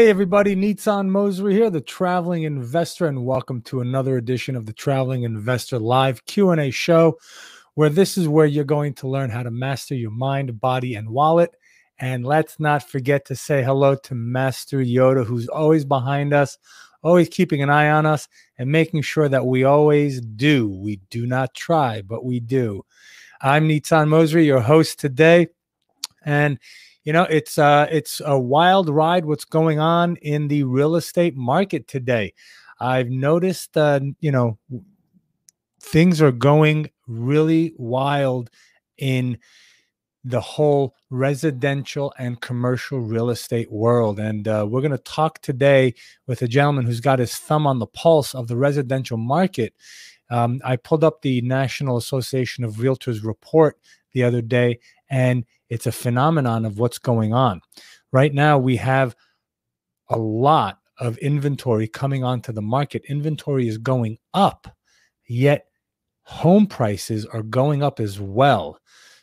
Hey everybody, Neetsan Mosery here, the traveling investor, and welcome to another edition of the Traveling Investor Live Q&A show, where this is where you're going to learn how to master your mind, body, and wallet. And let's not forget to say hello to Master Yoda, who's always behind us, always keeping an eye on us, and making sure that we always do. We do not try, but we do. I'm Neetsan Mosery, your host today. And you know it's uh it's a wild ride what's going on in the real estate market today i've noticed uh you know things are going really wild in the whole residential and commercial real estate world. And uh, we're going to talk today with a gentleman who's got his thumb on the pulse of the residential market. Um, I pulled up the National Association of Realtors report the other day, and it's a phenomenon of what's going on. Right now, we have a lot of inventory coming onto the market. Inventory is going up, yet home prices are going up as well.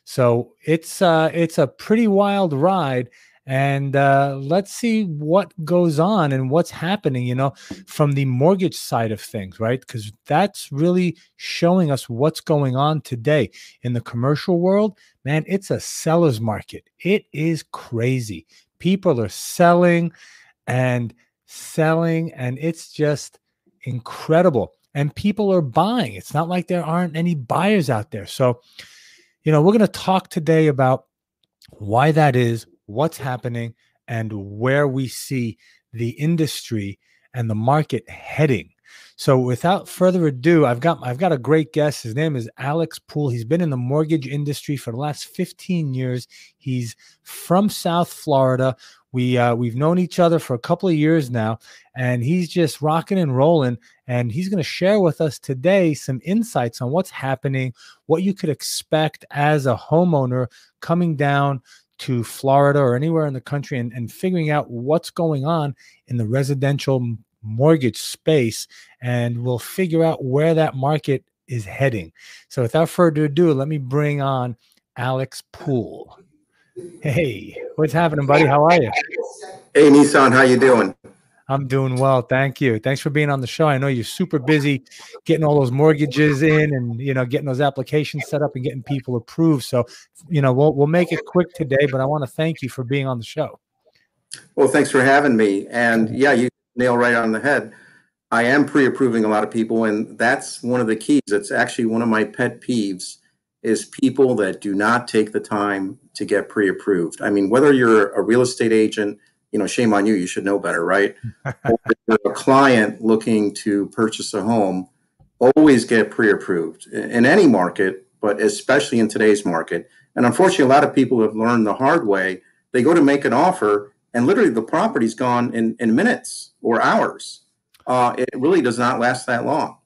So it's uh, it's a pretty wild ride, and uh, let's see what goes on and what's happening you know from the mortgage side of things right? Because that's really showing us what's going on today in the commercial world. Man it's a seller's market. It is crazy. People are selling and selling and it's just incredible. And people are buying. It's not like there aren't any buyers out there. So you know we're going to talk today about why that is what's happening and where we see the industry and the market heading. So without further ado, I've got I've got a great guest. His name is Alex Poole. He's been in the mortgage industry for the last 15 years. He's from South Florida. We uh, we've known each other for a couple of years now, and he's just rocking and rolling. And he's going to share with us today some insights on what's happening, what you could expect as a homeowner coming down to Florida or anywhere in the country and, and figuring out what's going on in the residential mortgage space. And we'll figure out where that market is heading. So without further ado, let me bring on Alex Poole. Hey, what's happening, buddy? How are you? Hey, Neetsan, how you doing? I'm doing well. Thank you. Thanks for being on the show. I know you're super busy getting all those mortgages in and you know getting those applications set up and getting people approved. So, you know, we'll we'll make it quick today, but I want to thank you for being on the show. Well, thanks for having me. And yeah, you nail right on the head. I am pre-approving a lot of people and that's one of the keys. It's actually one of my pet peeves is people that do not take the time to get pre-approved. I mean, whether you're a real estate agent you know, shame on you. You should know better, right? a client looking to purchase a home, always get pre-approved in any market, but especially in today's market. And unfortunately, a lot of people have learned the hard way. They go to make an offer, and literally the property's gone in, in minutes or hours. Uh, it really does not last that long.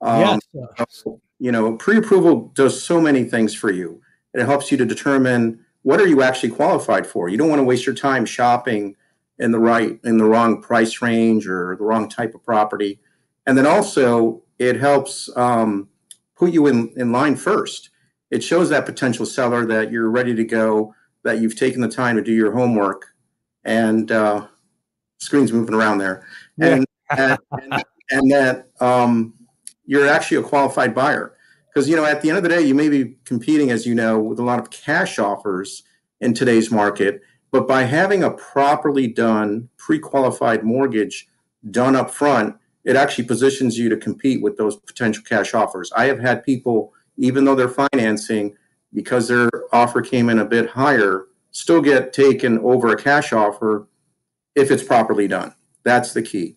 Um, yes. So, you know, pre-approval does so many things for you. It helps you to determine what are you actually qualified for. You don't want to waste your time shopping in the right in the wrong price range or the wrong type of property. And then also it helps um, put you in, in line first. It shows that potential seller that you're ready to go that you've taken the time to do your homework and uh, screen's moving around there. And, and, and, and, that um, you're actually a qualified buyer. Because you know at the end of the day you may be competing as you know with a lot of cash offers in today's market but by having a properly done pre-qualified mortgage done up front, it actually positions you to compete with those potential cash offers. I have had people, even though they're financing, because their offer came in a bit higher, still get taken over a cash offer if it's properly done. That's the key.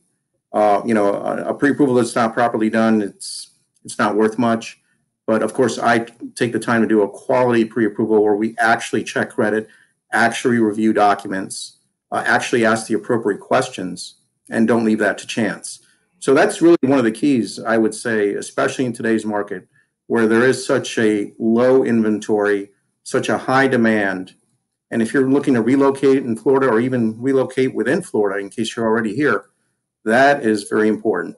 Uh, you know, a, a pre-approval that's not properly done, it's it's not worth much. But of course, I take the time to do a quality pre-approval where we actually check credit, actually review documents, uh, actually ask the appropriate questions, and don't leave that to chance. So that's really one of the keys, I would say, especially in today's market, where there is such a low inventory, such a high demand. And if you're looking to relocate in Florida or even relocate within Florida, in case you're already here, that is very important.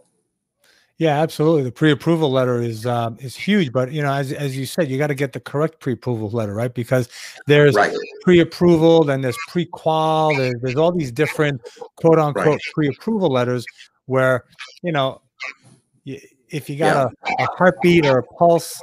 Yeah, absolutely. The pre-approval letter is um, is huge, but you know, as as you said, you got to get the correct pre-approval letter, right? Because there's right. pre-approval, then there's pre-qual, there's, there's all these different quote unquote right. pre-approval letters where you know if you got yeah. a, a heartbeat or a pulse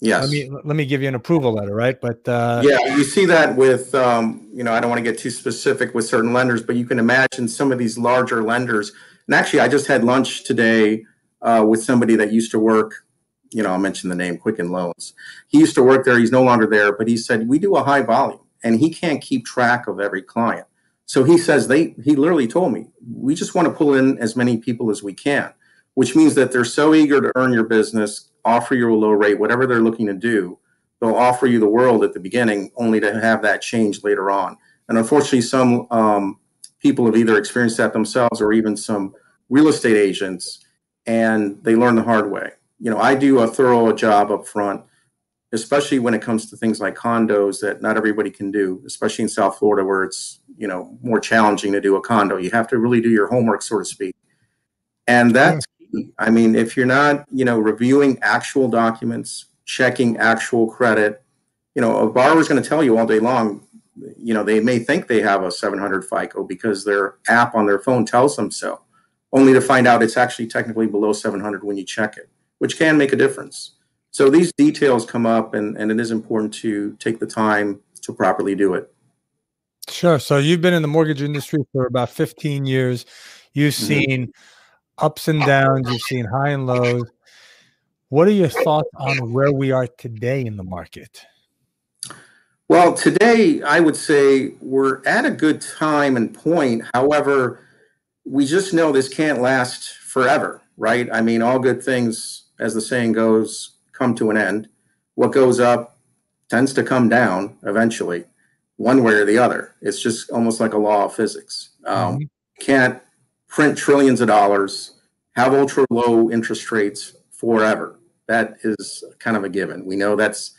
Yes. Let me let me give you an approval letter, right? But uh, yeah, you see that with um, you know I don't want to get too specific with certain lenders, but you can imagine some of these larger lenders. And actually, I just had lunch today uh, with somebody that used to work. You know, I'll mention the name Quicken Loans. He used to work there. He's no longer there, but he said we do a high volume, and he can't keep track of every client. So he says they. He literally told me we just want to pull in as many people as we can, which means that they're so eager to earn your business offer you a low rate, whatever they're looking to do, they'll offer you the world at the beginning, only to have that change later on. And unfortunately, some um, people have either experienced that themselves or even some real estate agents, and they learn the hard way. You know, I do a thorough job up front, especially when it comes to things like condos that not everybody can do, especially in South Florida where it's, you know, more challenging to do a condo. You have to really do your homework, so to speak. And that's I mean, if you're not, you know, reviewing actual documents, checking actual credit, you know, a borrower's going to tell you all day long, you know, they may think they have a 700 FICO because their app on their phone tells them so, only to find out it's actually technically below 700 when you check it, which can make a difference. So these details come up, and, and it is important to take the time to properly do it. Sure. So you've been in the mortgage industry for about 15 years. You've mm-hmm. seen mm-hmm ups and downs, you've seen high and lows. What are your thoughts on where we are today in the market? Well, today I would say we're at a good time and point. However, we just know this can't last forever, right? I mean, all good things, as the saying goes, come to an end. What goes up tends to come down eventually, one way or the other. It's just almost like a law of physics. Um, mm-hmm. Can't print trillions of dollars, have ultra low interest rates forever. That is kind of a given. We know that's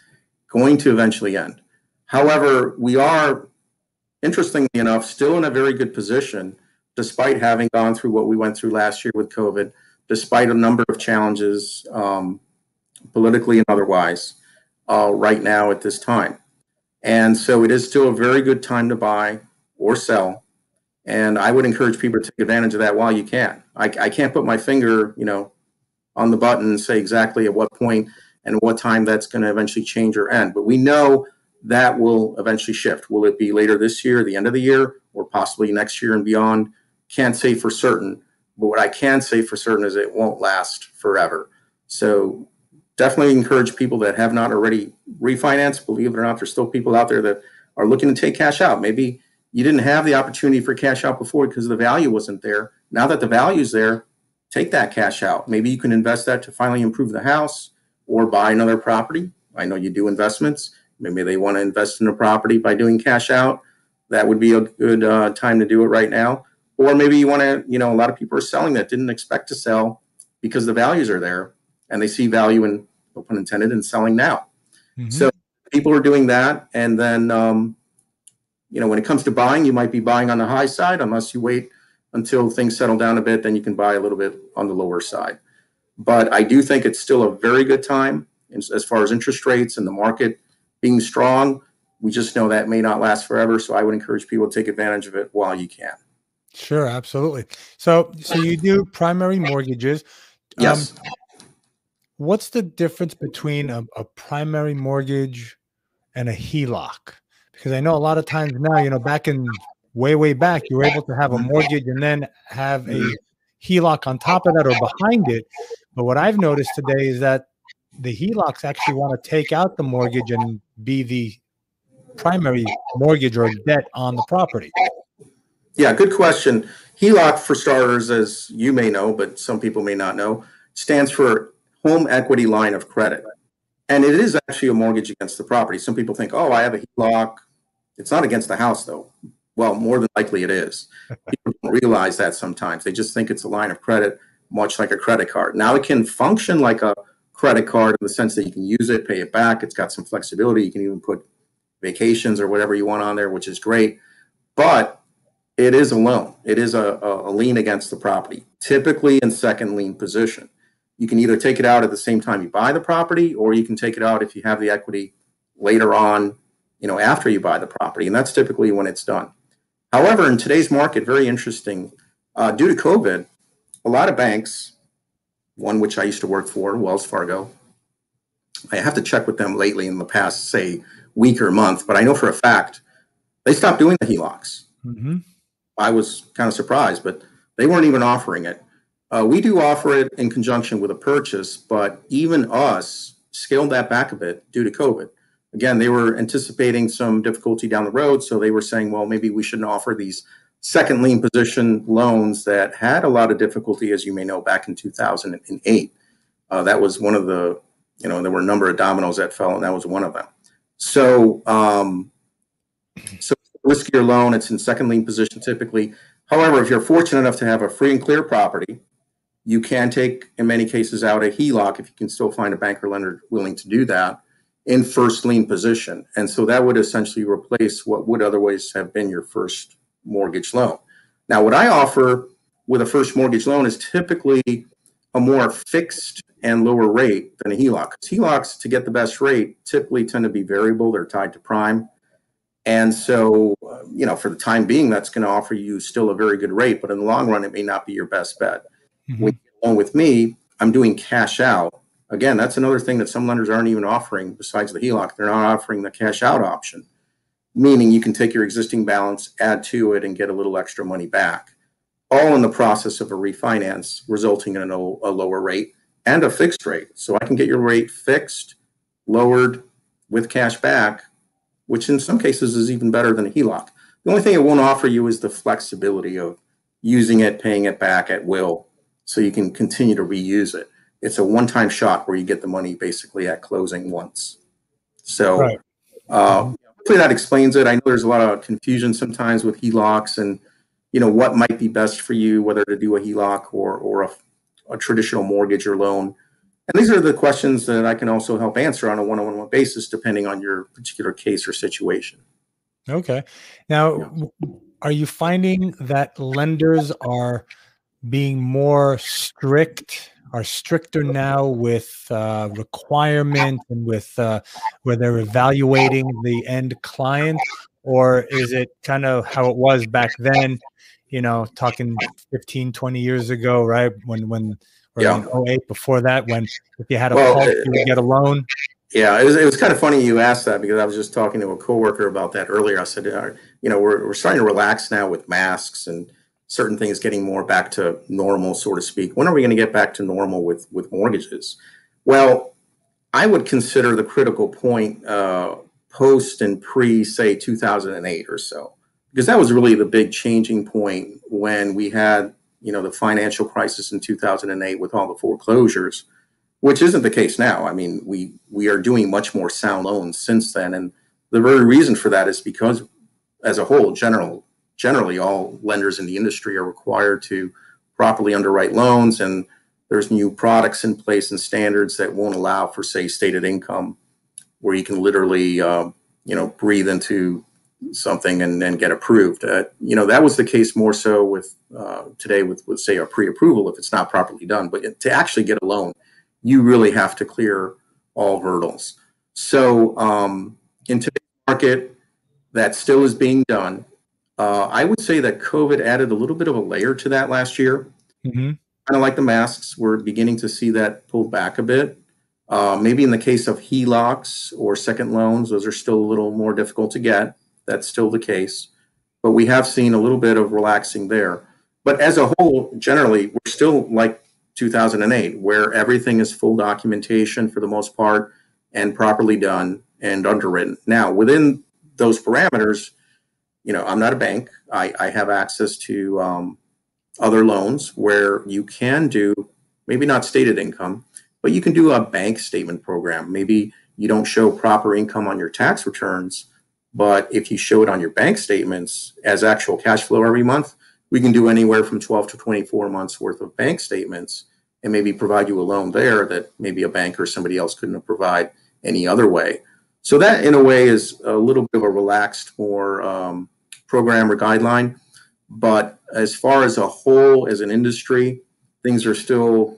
going to eventually end. However, we are, interestingly enough, still in a very good position, despite having gone through what we went through last year with COVID, despite a number of challenges, um, politically and otherwise, uh, right now at this time. And so it is still a very good time to buy or sell and I would encourage people to take advantage of that while you can. I, I can't put my finger, you know, on the button and say exactly at what point and what time that's going to eventually change or end. But we know that will eventually shift. Will it be later this year, the end of the year, or possibly next year and beyond? Can't say for certain. But what I can say for certain is it won't last forever. So definitely encourage people that have not already refinanced. Believe it or not, there's still people out there that are looking to take cash out. Maybe you didn't have the opportunity for cash out before because the value wasn't there. Now that the value's there, take that cash out. Maybe you can invest that to finally improve the house or buy another property. I know you do investments. Maybe they want to invest in a property by doing cash out. That would be a good uh, time to do it right now. Or maybe you want to, you know, a lot of people are selling that didn't expect to sell because the values are there and they see value in, open intended, in selling now. Mm-hmm. So people are doing that. And then, um, you know, when it comes to buying, you might be buying on the high side unless you wait until things settle down a bit, then you can buy a little bit on the lower side. But I do think it's still a very good time as far as interest rates and the market being strong. We just know that may not last forever. So I would encourage people to take advantage of it while you can. Sure, absolutely. So, so you do primary mortgages. Yes. Um, what's the difference between a, a primary mortgage and a HELOC? because I know a lot of times now, you know, back in way, way back, you were able to have a mortgage and then have a HELOC on top of that or behind it. But what I've noticed today is that the HELOCs actually want to take out the mortgage and be the primary mortgage or debt on the property. Yeah, good question. HELOC, for starters, as you may know, but some people may not know, stands for Home Equity Line of Credit. And it is actually a mortgage against the property. Some people think, oh, I have a HELOC. It's not against the house, though. Well, more than likely it is. People don't realize that sometimes. They just think it's a line of credit, much like a credit card. Now, it can function like a credit card in the sense that you can use it, pay it back. It's got some flexibility. You can even put vacations or whatever you want on there, which is great. But it is a loan. It is a, a, lien against the property, typically in second lien position. You can either take it out at the same time you buy the property, or you can take it out if you have the equity later on, you know, after you buy the property. And that's typically when it's done. However, in today's market, very interesting, uh, due to COVID, a lot of banks, one which I used to work for, Wells Fargo, I have to check with them lately in the past, say, week or month, but I know for a fact they stopped doing the HELOCs. Mm-hmm. I was kind of surprised, but they weren't even offering it. Uh, we do offer it in conjunction with a purchase, but even us scaled that back a bit due to COVID. Again, they were anticipating some difficulty down the road, so they were saying, well, maybe we shouldn't offer these second lien position loans that had a lot of difficulty, as you may know, back in 2008. Uh, that was one of the, you know, there were a number of dominoes that fell, and that was one of them. So, um, so riskier loan, it's in second lien position typically. However, if you're fortunate enough to have a free and clear property, you can take, in many cases, out a HELOC if you can still find a banker lender willing to do that in first lien position. And so that would essentially replace what would otherwise have been your first mortgage loan. Now, what I offer with a first mortgage loan is typically a more fixed and lower rate than a HELOC. HELOCs, to get the best rate, typically tend to be variable, they're tied to prime. And so, you know, for the time being, that's going to offer you still a very good rate, but in the long run, it may not be your best bet. Mm-hmm. When along with me, I'm doing cash out. Again, that's another thing that some lenders aren't even offering besides the HELOC. They're not offering the cash out option, meaning you can take your existing balance, add to it, and get a little extra money back, all in the process of a refinance, resulting in a, a lower rate and a fixed rate. So I can get your rate fixed, lowered with cash back which in some cases is even better than a HELOC. The only thing it won't offer you is the flexibility of using it, paying it back at will, so you can continue to reuse it. It's a one-time shot where you get the money basically at closing once. So right. uh, hopefully that explains it. I know there's a lot of confusion sometimes with HELOCs and you know what might be best for you, whether to do a HELOC or or a, a traditional mortgage or loan. And these are the questions that I can also help answer on a one on one basis, depending on your particular case or situation. Okay. Now, yeah. are you finding that lenders are being more strict, are stricter now with uh, requirements and with uh, where they're evaluating the end client? Or is it kind of how it was back then, you know, talking 15, 20 years ago, right? When, when, or yeah. in 08 before that when if you had a well, pulse, you would get a loan? Yeah, it was, it was kind of funny you asked that because I was just talking to a coworker about that earlier. I said, you know, we're, we're starting to relax now with masks and certain things getting more back to normal, so to speak. When are we going to get back to normal with, with mortgages? Well, I would consider the critical point uh, post and pre, say, 2008 or so, because that was really the big changing point when we had you know the financial crisis in 2008 with all the foreclosures which isn't the case now. I mean we we are doing much more sound loans since then. And the very reason for that is because as a whole general generally all lenders in the industry are required to properly underwrite loans and there's new products in place and standards that won't allow for say stated income where you can literally uh, you know breathe into something and then get approved. Uh, you know, that was the case more so with uh, today with, with say a pre-approval if it's not properly done. But to actually get a loan, you really have to clear all hurdles. So um, in today's market, that still is being done. Uh, I would say that COVID added a little bit of a layer to that last year. Mm-hmm. Kind of like the masks, we're beginning to see that pulled back a bit. Uh, maybe in the case of HELOCs or second loans, those are still a little more difficult to get. That's still the case. But we have seen a little bit of relaxing there. But as a whole, generally, we're still like 2008, where everything is full documentation for the most part and properly done and underwritten. Now, within those parameters, you know, I'm not a bank. I, I have access to um, other loans where you can do maybe not stated income, but you can do a bank statement program. Maybe you don't show proper income on your tax returns, but if you show it on your bank statements as actual cash flow every month, we can do anywhere from 12 to 24 months worth of bank statements and maybe provide you a loan there that maybe a bank or somebody else couldn't provide any other way. So that, in a way, is a little bit of a relaxed, more um, program or guideline. But as far as a whole, as an industry, things are still,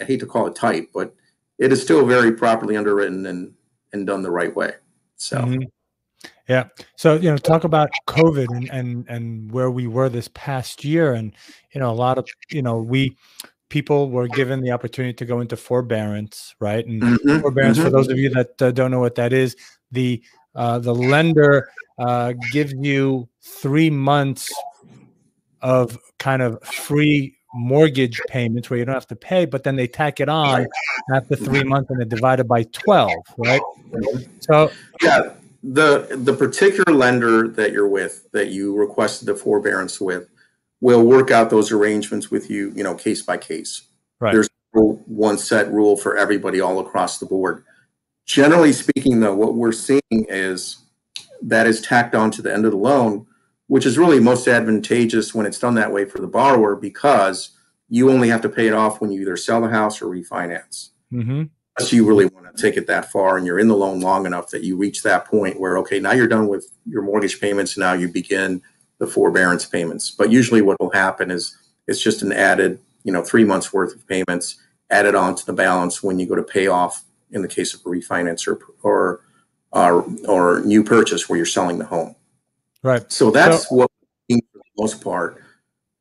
I hate to call it tight, but it is still very properly underwritten and and done the right way. So. Mm-hmm. Yeah. So, you know, talk about COVID and, and, and where we were this past year. And, you know, a lot of, you know, we, people were given the opportunity to go into forbearance, right? And mm-hmm, forbearance, mm-hmm. for those of you that uh, don't know what that is, the, uh, the lender uh, gives you three months of kind of free mortgage payments where you don't have to pay, but then they tack it on after three months and they divide it by 12, right? So, yeah the the particular lender that you're with that you requested the forbearance with will work out those arrangements with you you know case by case. Right. there's no one set rule for everybody all across the board. Generally speaking though what we're seeing is that is tacked on to the end of the loan which is really most advantageous when it's done that way for the borrower because you only have to pay it off when you either sell the house or refinance. Mm-hmm unless you really want to take it that far and you're in the loan long enough that you reach that point where okay now you're done with your mortgage payments now you begin the forbearance payments. But usually what will happen is it's just an added you know three months worth of payments added on to the balance when you go to pay off in the case of a refinance or or or, or new purchase where you're selling the home. Right. So that's so, what for the most part.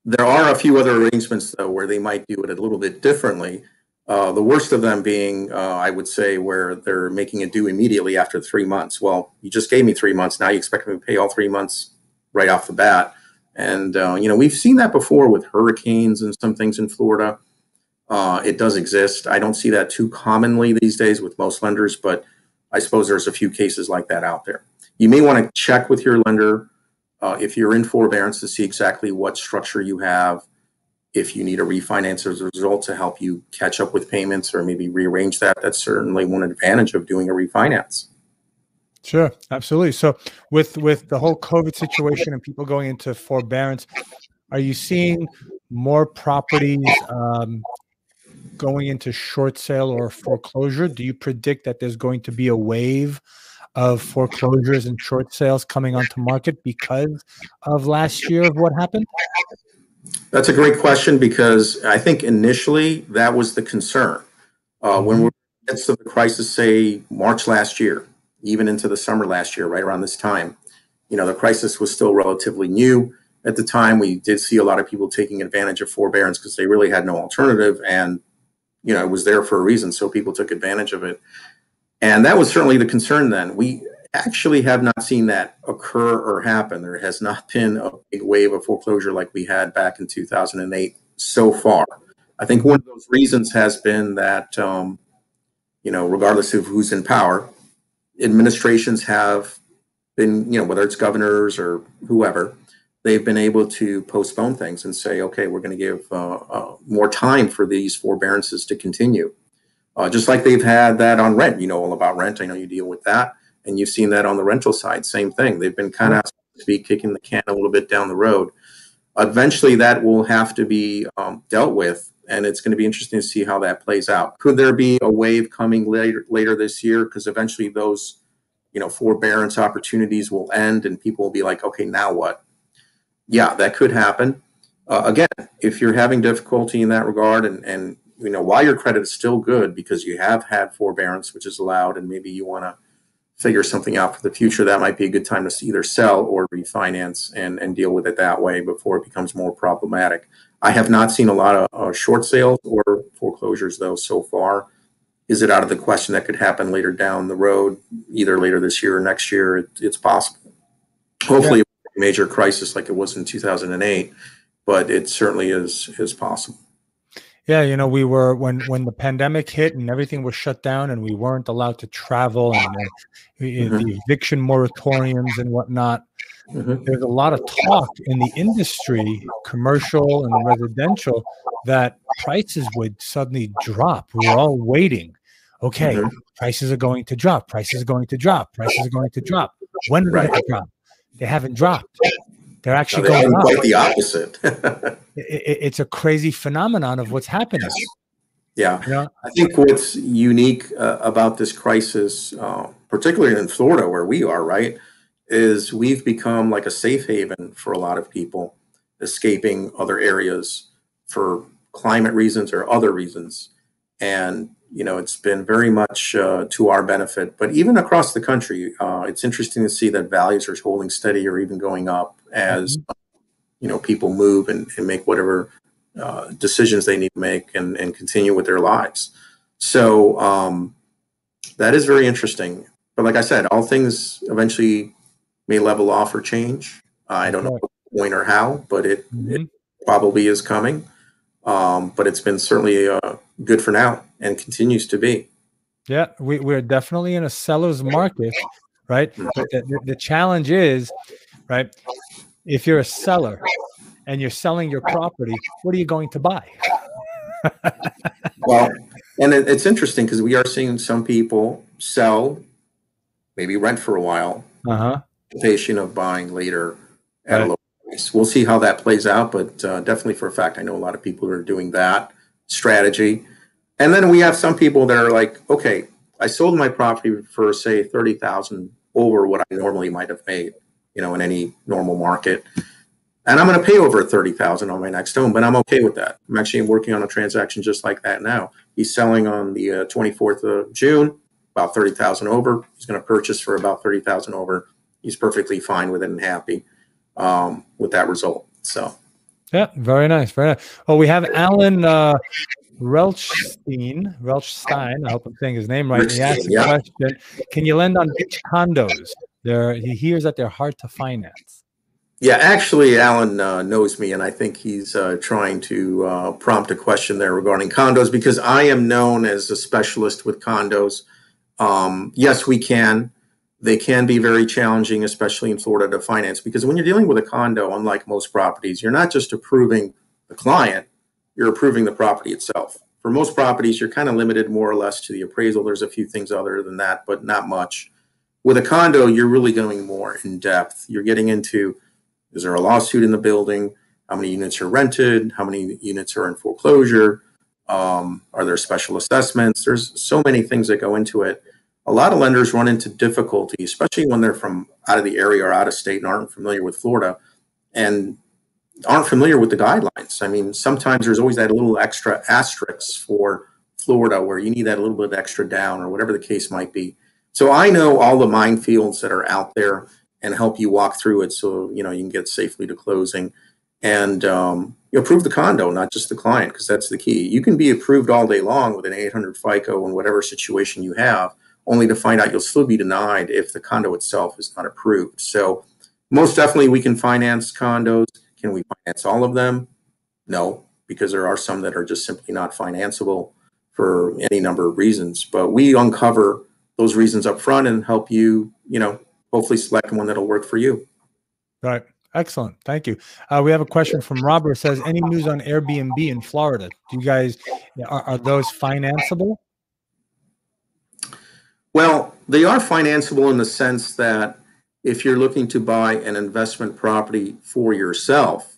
There are a few other arrangements though where they might do it a little bit differently uh, the worst of them being, uh, I would say, where they're making it due immediately after three months. Well, you just gave me three months. Now you expect me to pay all three months right off the bat. And, uh, you know, we've seen that before with hurricanes and some things in Florida. Uh, it does exist. I don't see that too commonly these days with most lenders, but I suppose there's a few cases like that out there. You may want to check with your lender uh, if you're in forbearance to see exactly what structure you have if you need a refinance as a result to help you catch up with payments or maybe rearrange that, that's certainly one advantage of doing a refinance. Sure, absolutely. So with with the whole COVID situation and people going into forbearance, are you seeing more properties um, going into short sale or foreclosure? Do you predict that there's going to be a wave of foreclosures and short sales coming onto market because of last year of what happened? That's a great question because I think initially that was the concern. Uh, when we're in the midst of the crisis, say March last year, even into the summer last year, right around this time, you know, the crisis was still relatively new. At the time, we did see a lot of people taking advantage of forbearance because they really had no alternative. And, you know, it was there for a reason. So people took advantage of it. And that was certainly the concern then. We actually have not seen that occur or happen. There has not been a big wave of foreclosure like we had back in 2008 so far. I think one of those reasons has been that, um, you know, regardless of who's in power, administrations have been, you know, whether it's governors or whoever, they've been able to postpone things and say, okay, we're going to give uh, uh, more time for these forbearances to continue. Uh, just like they've had that on rent. You know all about rent. I know you deal with that. And you've seen that on the rental side, same thing. They've been kind of be kicking the can a little bit down the road. Eventually, that will have to be um, dealt with, and it's going to be interesting to see how that plays out. Could there be a wave coming later later this year? Because eventually, those you know forbearance opportunities will end, and people will be like, okay, now what? Yeah, that could happen. Uh, again, if you're having difficulty in that regard, and and you know while your credit is still good because you have had forbearance, which is allowed, and maybe you want to figure something out for the future, that might be a good time to either sell or refinance and, and deal with it that way before it becomes more problematic. I have not seen a lot of uh, short sales or foreclosures though so far. Is it out of the question that could happen later down the road, either later this year or next year? It, it's possible. Hopefully, yeah. a major crisis like it was in 2008, but it certainly is is possible. Yeah, you know, we were when when the pandemic hit and everything was shut down and we weren't allowed to travel and mm-hmm. the eviction moratoriums and whatnot. Mm-hmm. There's a lot of talk in the industry, commercial and residential, that prices would suddenly drop. We were all waiting. Okay, mm-hmm. prices are going to drop. Prices are going to drop. Prices are going to drop. When are right. they drop? They haven't dropped. They're actually no, going quite the opposite. it, it, it's a crazy phenomenon of what's happening. Yeah, yeah. I think what's unique uh, about this crisis, uh, particularly in Florida, where we are, right, is we've become like a safe haven for a lot of people escaping other areas for climate reasons or other reasons. and you know it's been very much uh, to our benefit. But even across the country, uh, it's interesting to see that values are holding steady or even going up as mm-hmm. you know people move and, and make whatever uh, decisions they need to make and, and continue with their lives. So um, that is very interesting. But like I said, all things eventually may level off or change. I don't know when or how, but it, mm-hmm. it probably is coming. Um, but it's been certainly uh, good for now and continues to be. Yeah, we, we're definitely in a seller's market, right? Mm-hmm. But the, the, the challenge is, right, if you're a seller and you're selling your property, what are you going to buy? well, and it, it's interesting because we are seeing some people sell, maybe rent for a while, uh-huh. patient of buying later at right. a lower price. We'll see how that plays out, but uh, definitely for a fact, I know a lot of people are doing that strategy. And then we have some people that are like, okay, I sold my property for say thirty thousand over what I normally might have made, you know, in any normal market. And I'm going to pay over 30,000 on my next home, but I'm okay with that. I'm actually working on a transaction just like that now. He's selling on the uh, 24th of June, about 30,000 over. He's going to purchase for about 30,000 over. He's perfectly fine with it and happy um, with that result. So, yeah, very nice, very nice. Well, we have Alan uh, Relchstein, Relchstein. I hope I'm saying his name right. He asked yeah. a question: Can you lend on beach condos? There, he hears that they're hard to finance. Yeah, actually, Alan uh, knows me, and I think he's uh, trying to uh, prompt a question there regarding condos because I am known as a specialist with condos. Um, yes, we can. They can be very challenging, especially in Florida, to finance because when you're dealing with a condo, unlike most properties, you're not just approving the client, you're approving the property itself. For most properties, you're kind of limited more or less to the appraisal. There's a few things other than that, but not much. With a condo, you're really going more in depth. You're getting into is there a lawsuit in the building? How many units are rented? How many units are in foreclosure? Um, are there special assessments? There's so many things that go into it a lot of lenders run into difficulty, especially when they're from out of the area or out of state and aren't familiar with Florida and aren't familiar with the guidelines. I mean, sometimes there's always that little extra asterisk for Florida where you need that little bit extra down or whatever the case might be. So I know all the minefields that are out there and help you walk through it so you know you can get safely to closing and um, you approve the condo, not just the client, because that's the key. You can be approved all day long with an 800 FICO in whatever situation you have only to find out you'll still be denied if the condo itself is not approved. So most definitely we can finance condos. Can we finance all of them? No, because there are some that are just simply not financeable for any number of reasons. But we uncover those reasons up front and help you, you know, hopefully select one that'll work for you. Right. Excellent. Thank you. Uh, we have a question from Robert. Says, any news on Airbnb in Florida? Do you guys are, are those financeable? Well, they are financeable in the sense that if you're looking to buy an investment property for yourself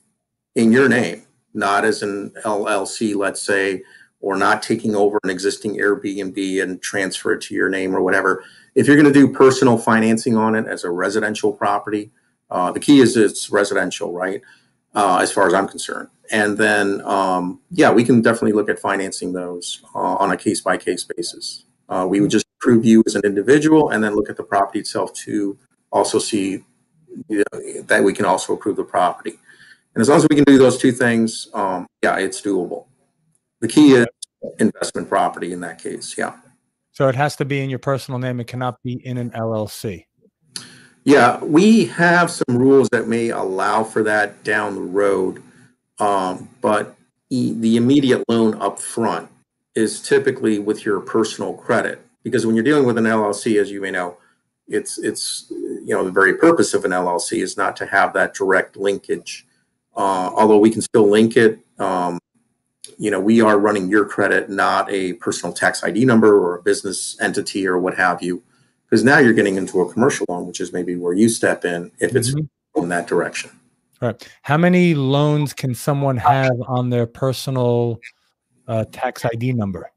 in your name, not as an LLC, let's say, or not taking over an existing Airbnb and transfer it to your name or whatever. If you're going to do personal financing on it as a residential property, uh, the key is it's residential, right? Uh, as far as I'm concerned. And then, um, yeah, we can definitely look at financing those uh, on a case by case basis. Uh, we would just prove you as an individual and then look at the property itself to also see you know, that we can also approve the property. And as long as we can do those two things, um, yeah, it's doable. The key is investment property in that case. Yeah. So it has to be in your personal name. It cannot be in an LLC. Yeah, we have some rules that may allow for that down the road, um, but e- the immediate loan up front is typically with your personal credit because when you're dealing with an LLC, as you may know, it's it's you know the very purpose of an LLC is not to have that direct linkage. Uh, although we can still link it, um, you know, we are running your credit, not a personal tax ID number or a business entity or what have you, because now you're getting into a commercial loan, which is maybe where you step in if it's mm-hmm. in that direction. Right. How many loans can someone have on their personal uh, tax ID number?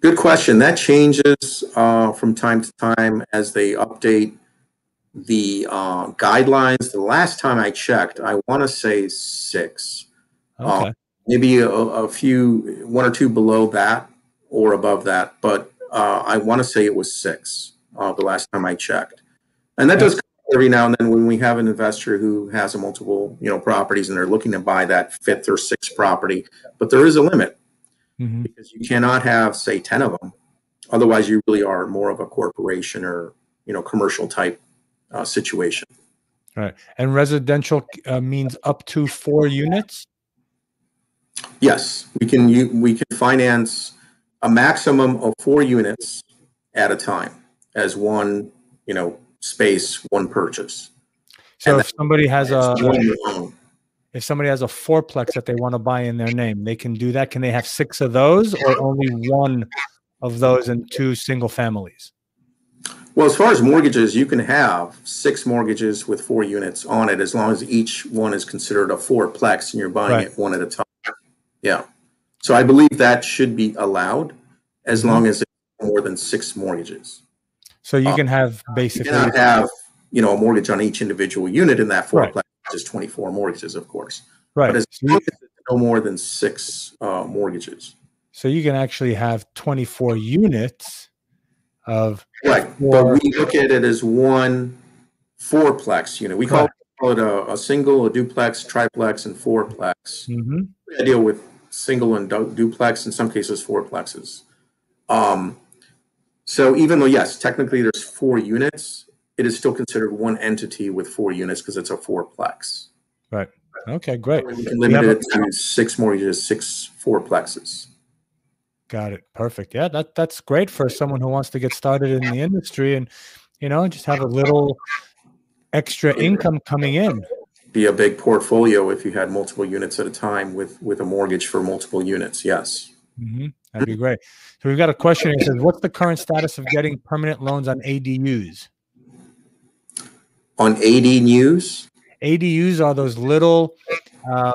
Good question. That changes uh, from time to time as they update the uh, guidelines. The last time I checked, I want to say six. Uh, okay. Maybe a, a few, one or two below that or above that, but uh, I want to say it was six uh, the last time I checked. And that does come every now and then when we have an investor who has a multiple, you know, properties and they're looking to buy that fifth or sixth property, but there is a limit Mhm. because you cannot have, say, 10 of them. Otherwise, you really are more of a corporation or, you know, commercial type uh, situation. Right. And residential uh, means up to four units. Yes, we can, we can finance a maximum of four units at a time as one, you know, space, one purchase. So And if somebody has a, It's one loan. if somebody has a fourplex that they want to buy in their name, they can do that. Can they have six of those or only one of those and two single families? Well, as far as mortgages, you can have six mortgages with four units on it as long as each one is considered a fourplex and you're buying Right. it one at a time. Yeah. So I believe that should be allowed as Mhm. long as it's more than six mortgages. So you Uh, can have You basically cannot have, you know, a mortgage on each individual unit in that Right. fourplex, which is 24 mortgages, of course. right. But as long as it's no more than six uh, mortgages. so you can actually have 24 units of Right, Or- but we look at it as one fourplex unit. We call it a, a single, a duplex, triplex, and fourplex. Mhm. I deal with single and du- duplex, in some cases fourplexes. Um, so even though yes, technically there's four units, it is still considered one entity with four units because it's a fourplex. Right. Okay, great. We can limit it to six mortgages, six fourplexes. Got it. Perfect. Yeah, that that's great for someone who wants to get started in the industry and you know just have a little extra income coming in. Be a big portfolio if you had multiple units at a time with with a mortgage for multiple units. Yes. hmm That'd be great. So we've got a question here. It says, "What's the current status of getting permanent loans on ADUs?" On ADUs. ADUs are those little. Um,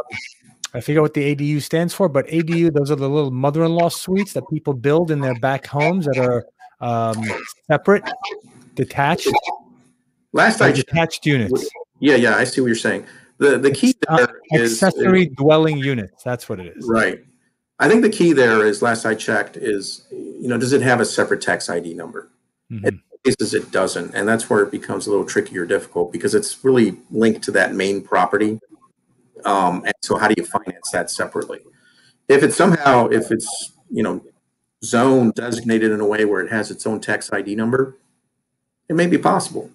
I forget what the ADU stands for, but ADU those are the little mother-in-law suites that people build in their back homes that are um, separate, detached, last I detached units, yeah, yeah, I see what you're saying. The the key Uh, there is accessory dwelling units. That's what it is. right. I think the key there is last I checked is you know does it have a separate tax ID number? Mhm. cases it doesn't and that's where it becomes a little tricky or difficult because it's really linked to that main property um, and so how do you finance that separately if it's somehow if it's you know zone designated in a way where it has its own tax id number it may be possible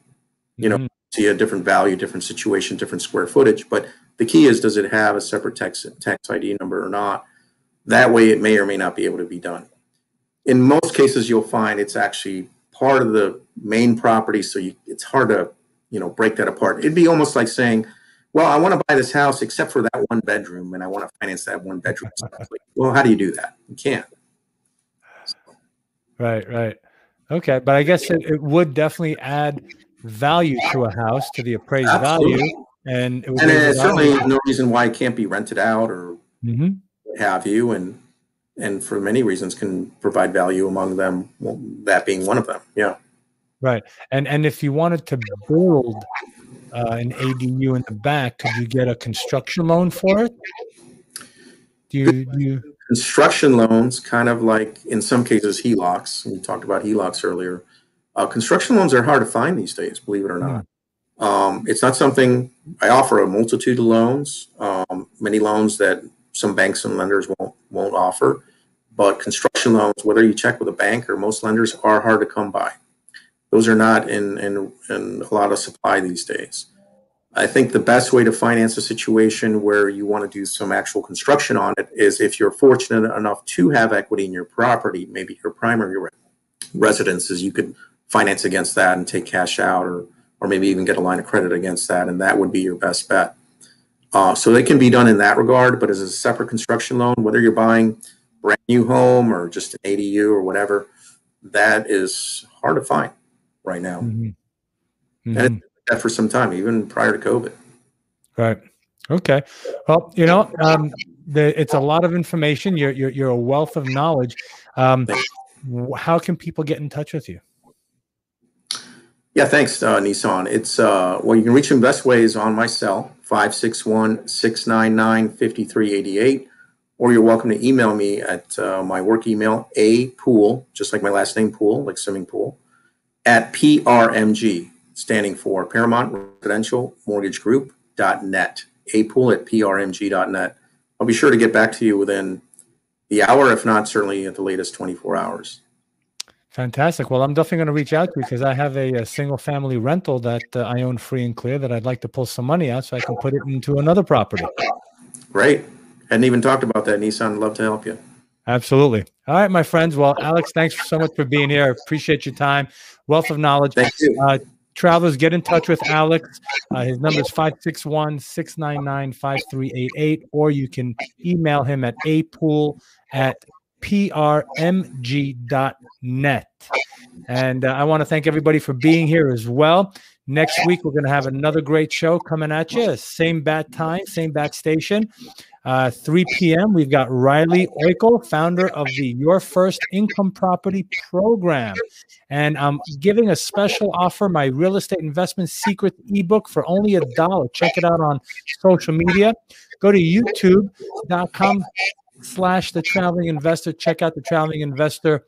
You know, Mhm. A different value different situation different square footage but the key is does it have a separate tax tax id number or not? That way it may or may not be able to be done. In most cases you'll find it's actually part of the main property so you, it's hard to you know break that apart. It'd be almost like saying well i want to buy this house except for that one bedroom and i want to finance that one bedroom. Separately." well how do you do that? You can't. Right, right. Okay, but I guess it, it would definitely add value to a house to the appraised Absolutely. value, and and there's certainly no reason why it can't be rented out or Mhm. what have you and and for many reasons can provide value among them well, that being one of them yeah Right, and and if you wanted to build uh, an ADU in the back, could you get a construction loan for it? Do you, do you construction loans, kind of like in some cases HELOCs. We talked about HELOCs earlier. Uh, construction loans are hard to find these days, believe it or not. Um, it's not something I offer a multitude of loans, um, many loans that some banks and lenders won't won't offer. But construction loans, whether you check with a bank or most lenders, are hard to come by. Those are not in in, in a lot of supply these days. I think the best way to finance a situation where you want to do some actual construction on it is if you're fortunate enough to have equity in your property, maybe your primary re- residence, is you could finance against that and take cash out or or maybe even get a line of credit against that, and that would be your best bet. Uh, so they can be done in that regard, but as a separate construction loan, whether you're buying brand new home or just an ADU or whatever, that is hard to find right now. Mhm. And Mhm. That for some time, even prior to COVID. Right. Okay. Well, you know, um, the, it's a lot of information. You're, you're you're a wealth of knowledge. Um, how can people get in touch with you? Yeah, thanks, uh, Nissan. It's, uh, well, you can reach me best ways on my cell, 561 699 5388, or you're welcome to email me at uh, my work email, a pool, just like my last name, pool, like swimming pool, at PRMG, standing for Paramount Residential Mortgage Group.net, a pool at PRMG.net. I'll be sure to get back to you within the hour, if not certainly at the latest 24 hours. Fantastic. Well, I'm definitely going to reach out to you because I have a, a, single family rental that uh, I own free and clear that I'd like to pull some money out so I can put it into another property. Great. Hadn't even talked about that, Nissan. Love to help you. Absolutely. All right, my friends. Well, Alex, thanks so much for being here. I appreciate your time. Wealth of knowledge. Thank you. Uh, travelers, get in touch with Alex. Uh, his number is 561 699 5388, or you can email him at apool at prmg.net. And uh, I want to thank everybody for being here as well. Next week, we're going to have another great show coming at you. Same bat time, same bat station. Uh, 3 p.m. We've got Riley Oikel, founder of the Your First Income Property Program. And I'm giving a special offer my real estate investment secret ebook for only a dollar. Check it out on social media. Go to youtube.com slash the traveling investor. Check out the traveling investor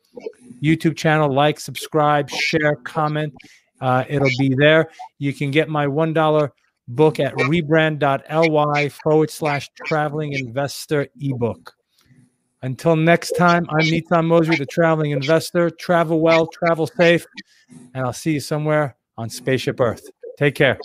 YouTube channel. Like, subscribe, share, comment. Uh, it'll be there. You can get my $1 book at rebrand.ly forward slash traveling investor ebook. Until next time, I'm Nitan Mosry, the traveling investor. Travel well, travel safe, and I'll see you somewhere on Spaceship Earth. Take care.